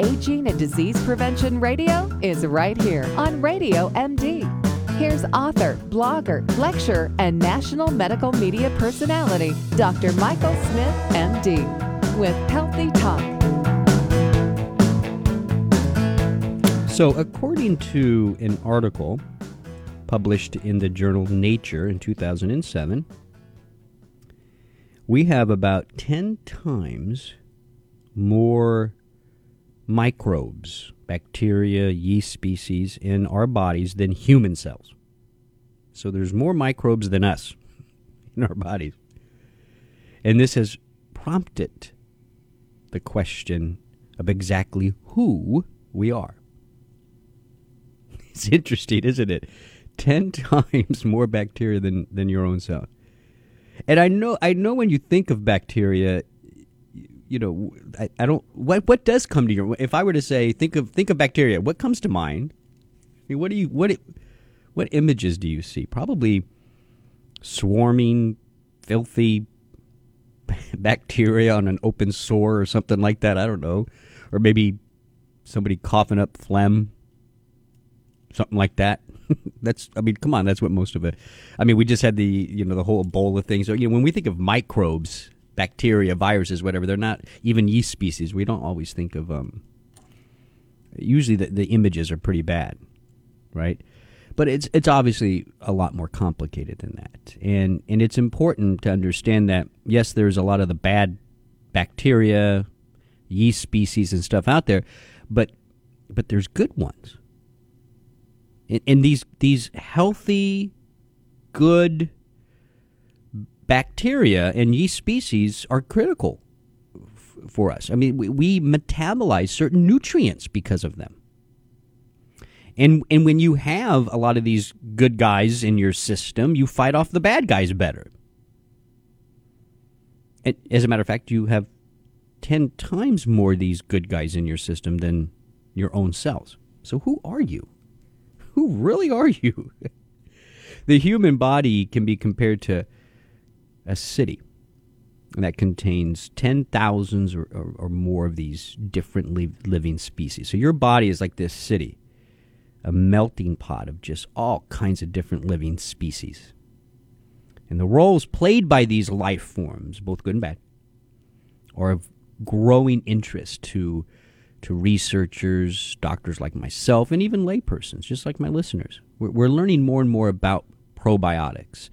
Aging and Disease Prevention Radio is right here on Radio MD. Here's author, blogger, lecturer, and national medical media personality, Dr. Michael Smith, MD, with Healthy Talk. So, according to an article published in the journal Nature in 2007, we have about 10 times more microbes, bacteria, yeast species in our bodies than human cells. So there's more microbes than us in our bodies. And this has prompted the question of exactly who we are. It's interesting, isn't it? 10 times more bacteria than, than your own cell. And I know I know when you think of bacteria, you know, I, I don't what what does come to your if I were to say think of think of bacteria, what comes to mind? I mean, what do you what what images do you see? Probably swarming, filthy bacteria on an open sore or something like that. I don't know, or maybe somebody coughing up phlegm, something like that. that's I mean, come on, that's what most of it. I mean, we just had the you know the whole Ebola thing. So you know, when we think of microbes, bacteria, viruses, whatever, they're not even yeast species. We don't always think of um. Usually, the, the images are pretty bad, right? But it's it's obviously a lot more complicated than that, and and it's important to understand that yes, there's a lot of the bad bacteria, yeast species, and stuff out there, but but there's good ones and, these these healthy, good bacteria and yeast species are critical f- for us. I mean, we, we metabolize certain nutrients because of them. And and when you have a lot of these good guys in your system, you fight off the bad guys better. And as a matter of fact, you have 10 times more these good guys in your system than your own cells. So who are you? who really are you? the human body can be compared to a city that contains 10,000 or, or, or, more of these different li- living species. So your body is like this city, a melting pot of just all kinds of different living species. And the roles played by these life forms, both good and bad, are of growing interest to to researchers, doctors like myself, and even laypersons, just like my listeners. We're, we're learning more and more about probiotics,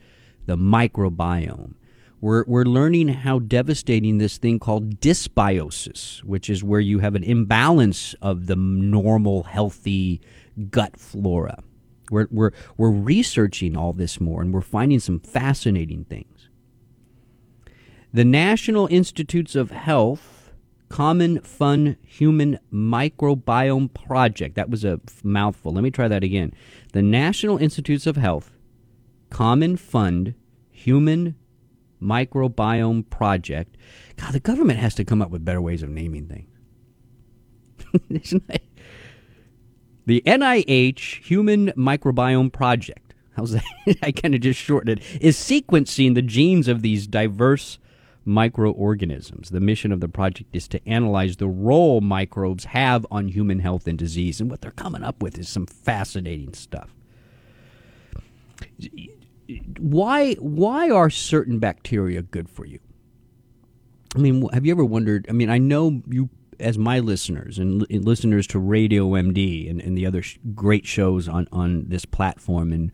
the microbiome. We're, we're learning how devastating this thing called dysbiosis, which is where you have an imbalance of the normal, healthy gut flora. We're, we're, we're researching all this more and we're finding some fascinating things. The National Institutes of Health Common Fund Human Microbiome Project. That was a mouthful. Let me try that again. The National Institutes of Health Common Fund Human Microbiome Project. God, the government has to come up with better ways of naming things. the NIH Human Microbiome Project. How's that? I kind of just shortened it. Is sequencing the genes of these diverse microorganisms. The mission of the project is to analyze the role microbes have on human health and disease. And what they're coming up with is some fascinating stuff. Why, why are certain bacteria good for you? I mean, have you ever wondered? I mean, I know you, as my listeners and, and listeners to Radio MD and, and the other sh- great shows on, on this platform and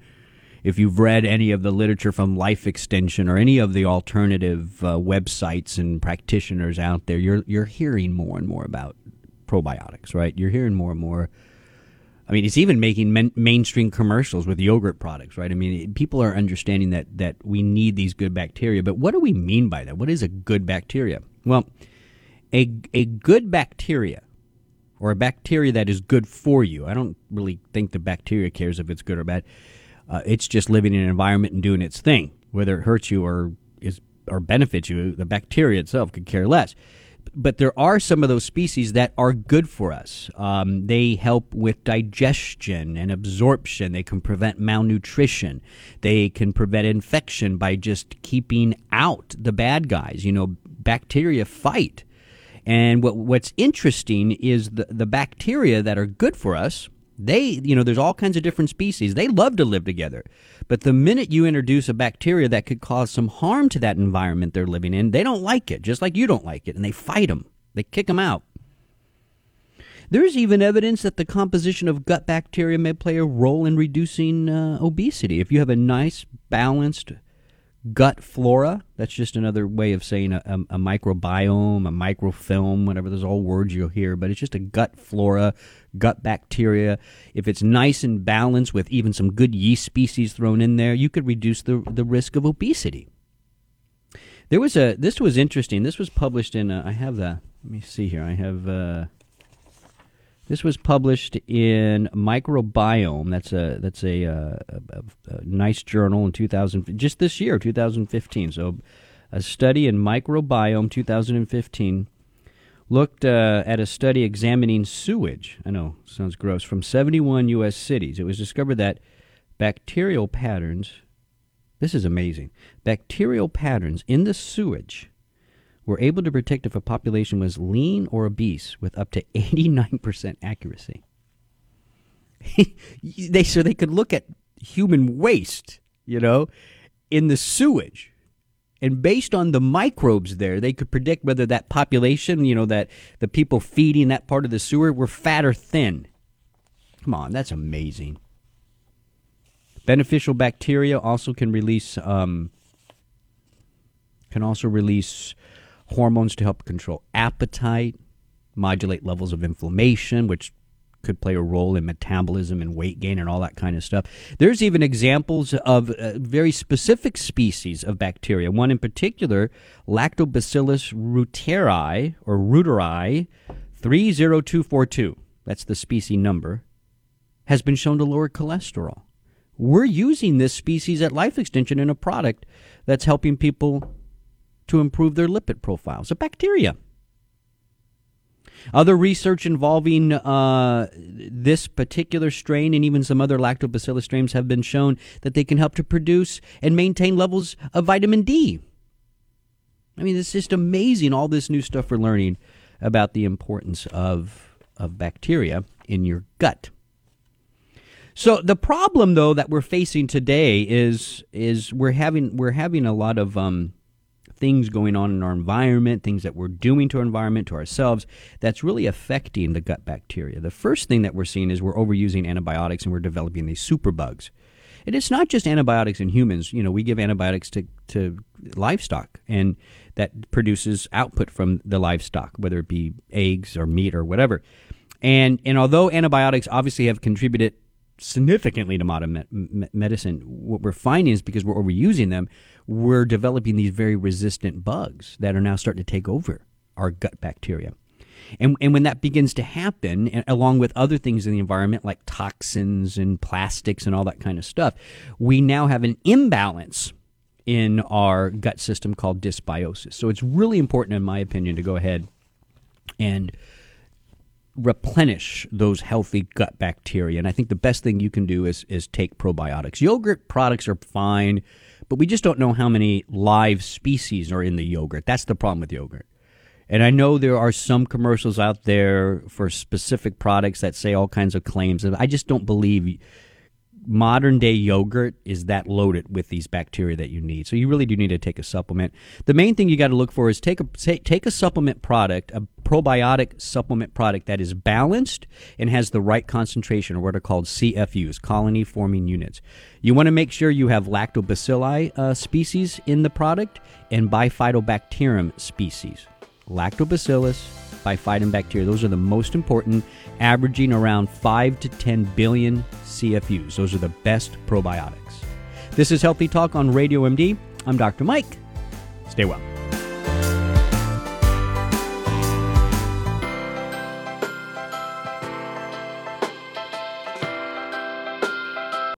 if you've read any of the literature from Life Extension or any of the alternative uh, websites and practitioners out there, you're you're hearing more and more about probiotics, right? You're hearing more and more. I mean, it's even making men, mainstream commercials with yogurt products, right? I mean, people are understanding that that we need these good bacteria. But what do we mean by that? What is a good bacteria? Well, a a good bacteria or a bacteria that is good for you. I don't really think the bacteria cares if it's good or bad uh, it's just living in an environment and doing its thing. Whether it hurts you or is or benefits you, the bacteria itself could care less. But there are some of those species that are good for us. Um, they help with digestion and absorption. They can prevent malnutrition. They can prevent infection by just keeping out the bad guys. You know, bacteria fight And what what's interesting is the the bacteria that are good for us. They, you know, there's all kinds of different species. They love to live together. But the minute you introduce a bacteria that could cause some harm to that environment they're living in, they don't like it, just like you don't like it, and they fight them. They kick them out. There's even evidence that the composition of gut bacteria may play a role in reducing uh, obesity. If you have a nice, balanced gut flora, that's just another way of saying a, a, a microbiome, a microfilm, whatever. There's all words you'll hear, but it's just a gut flora, gut bacteria. If it's nice and balanced with even some good yeast species thrown in there, you could reduce the, the risk of obesity. There was a, this was interesting. This was published in, a, I have the, let me see here. I have, uh, this was published in Microbiome. That's a that's a, uh, a, a, nice journal in 2000, just this year, 2015. So, a study in Microbiome 2015 looked uh, at a study examining sewage. I know sounds gross from 71 U.S. cities. It was discovered that bacterial patterns. This is amazing. Bacterial patterns in the sewage were able to predict if a population was lean or obese with up to 89% accuracy. they so they could look at human waste, you know, in the sewage. And based on the microbes there, they could predict whether that population, you know, that the people feeding that part of the sewer were fat or thin. Come on, that's amazing. Beneficial bacteria also can release um, can also release hormones to help control appetite, modulate levels of inflammation, which could play a role in metabolism and weight gain and all that kind of stuff. There's even examples of uh, very specific species of bacteria. One in particular, Lactobacillus reuteri or reuteri 30242. That's the species number. Has been shown to lower cholesterol. We're using this species at Life Extension in a product that's helping people to improve their lipid profiles. A bacteria. Other research involving uh, this particular strain and even some other lactobacillus strains have been shown that they can help to produce and maintain levels of vitamin D. I mean, it's just amazing all this new stuff we're learning about the importance of, of bacteria in your gut. So the problem, though, that we're facing today is is we're having we're having a lot of um, things going on in our environment, things that we're doing to our environment, to ourselves, that's really affecting the gut bacteria. The first thing that we're seeing is we're overusing antibiotics and we're developing these superbugs. And it's not just antibiotics in humans. You know, we give antibiotics to, to livestock, and that produces output from the livestock, whether it be eggs or meat or whatever. And, and although antibiotics obviously have contributed significantly to modern me- medicine, what we're finding is because we're overusing them, we're developing these very resistant bugs that are now starting to take over our gut bacteria. And, and when that begins to happen, and along with other things in the environment like toxins and plastics and all that kind of stuff, we now have an imbalance in our gut system called dysbiosis. So it's really important, in my opinion, to go ahead and replenish those healthy gut bacteria. And I think the best thing you can do is is take probiotics. Yogurt products are fine but we just don't know how many live species are in the yogurt. That's the problem with yogurt. And I know there are some commercials out there for specific products that say all kinds of claims. And I just don't believe modern day yogurt is that loaded with these bacteria that you need. So you really do need to take a supplement. The main thing you got to look for is take a take a supplement product, a probiotic supplement product that is balanced and has the right concentration, or what are called CFUs, colony forming units. You want to make sure you have lactobacilli uh, species in the product and bifidobacterium species. Lactobacillus, bifidobacteria. Those are the most important, averaging around 5 to 10 billion CFUs. Those are the best probiotics. This is Healthy Talk on Radio MD. I'm Dr. Mike. Stay well.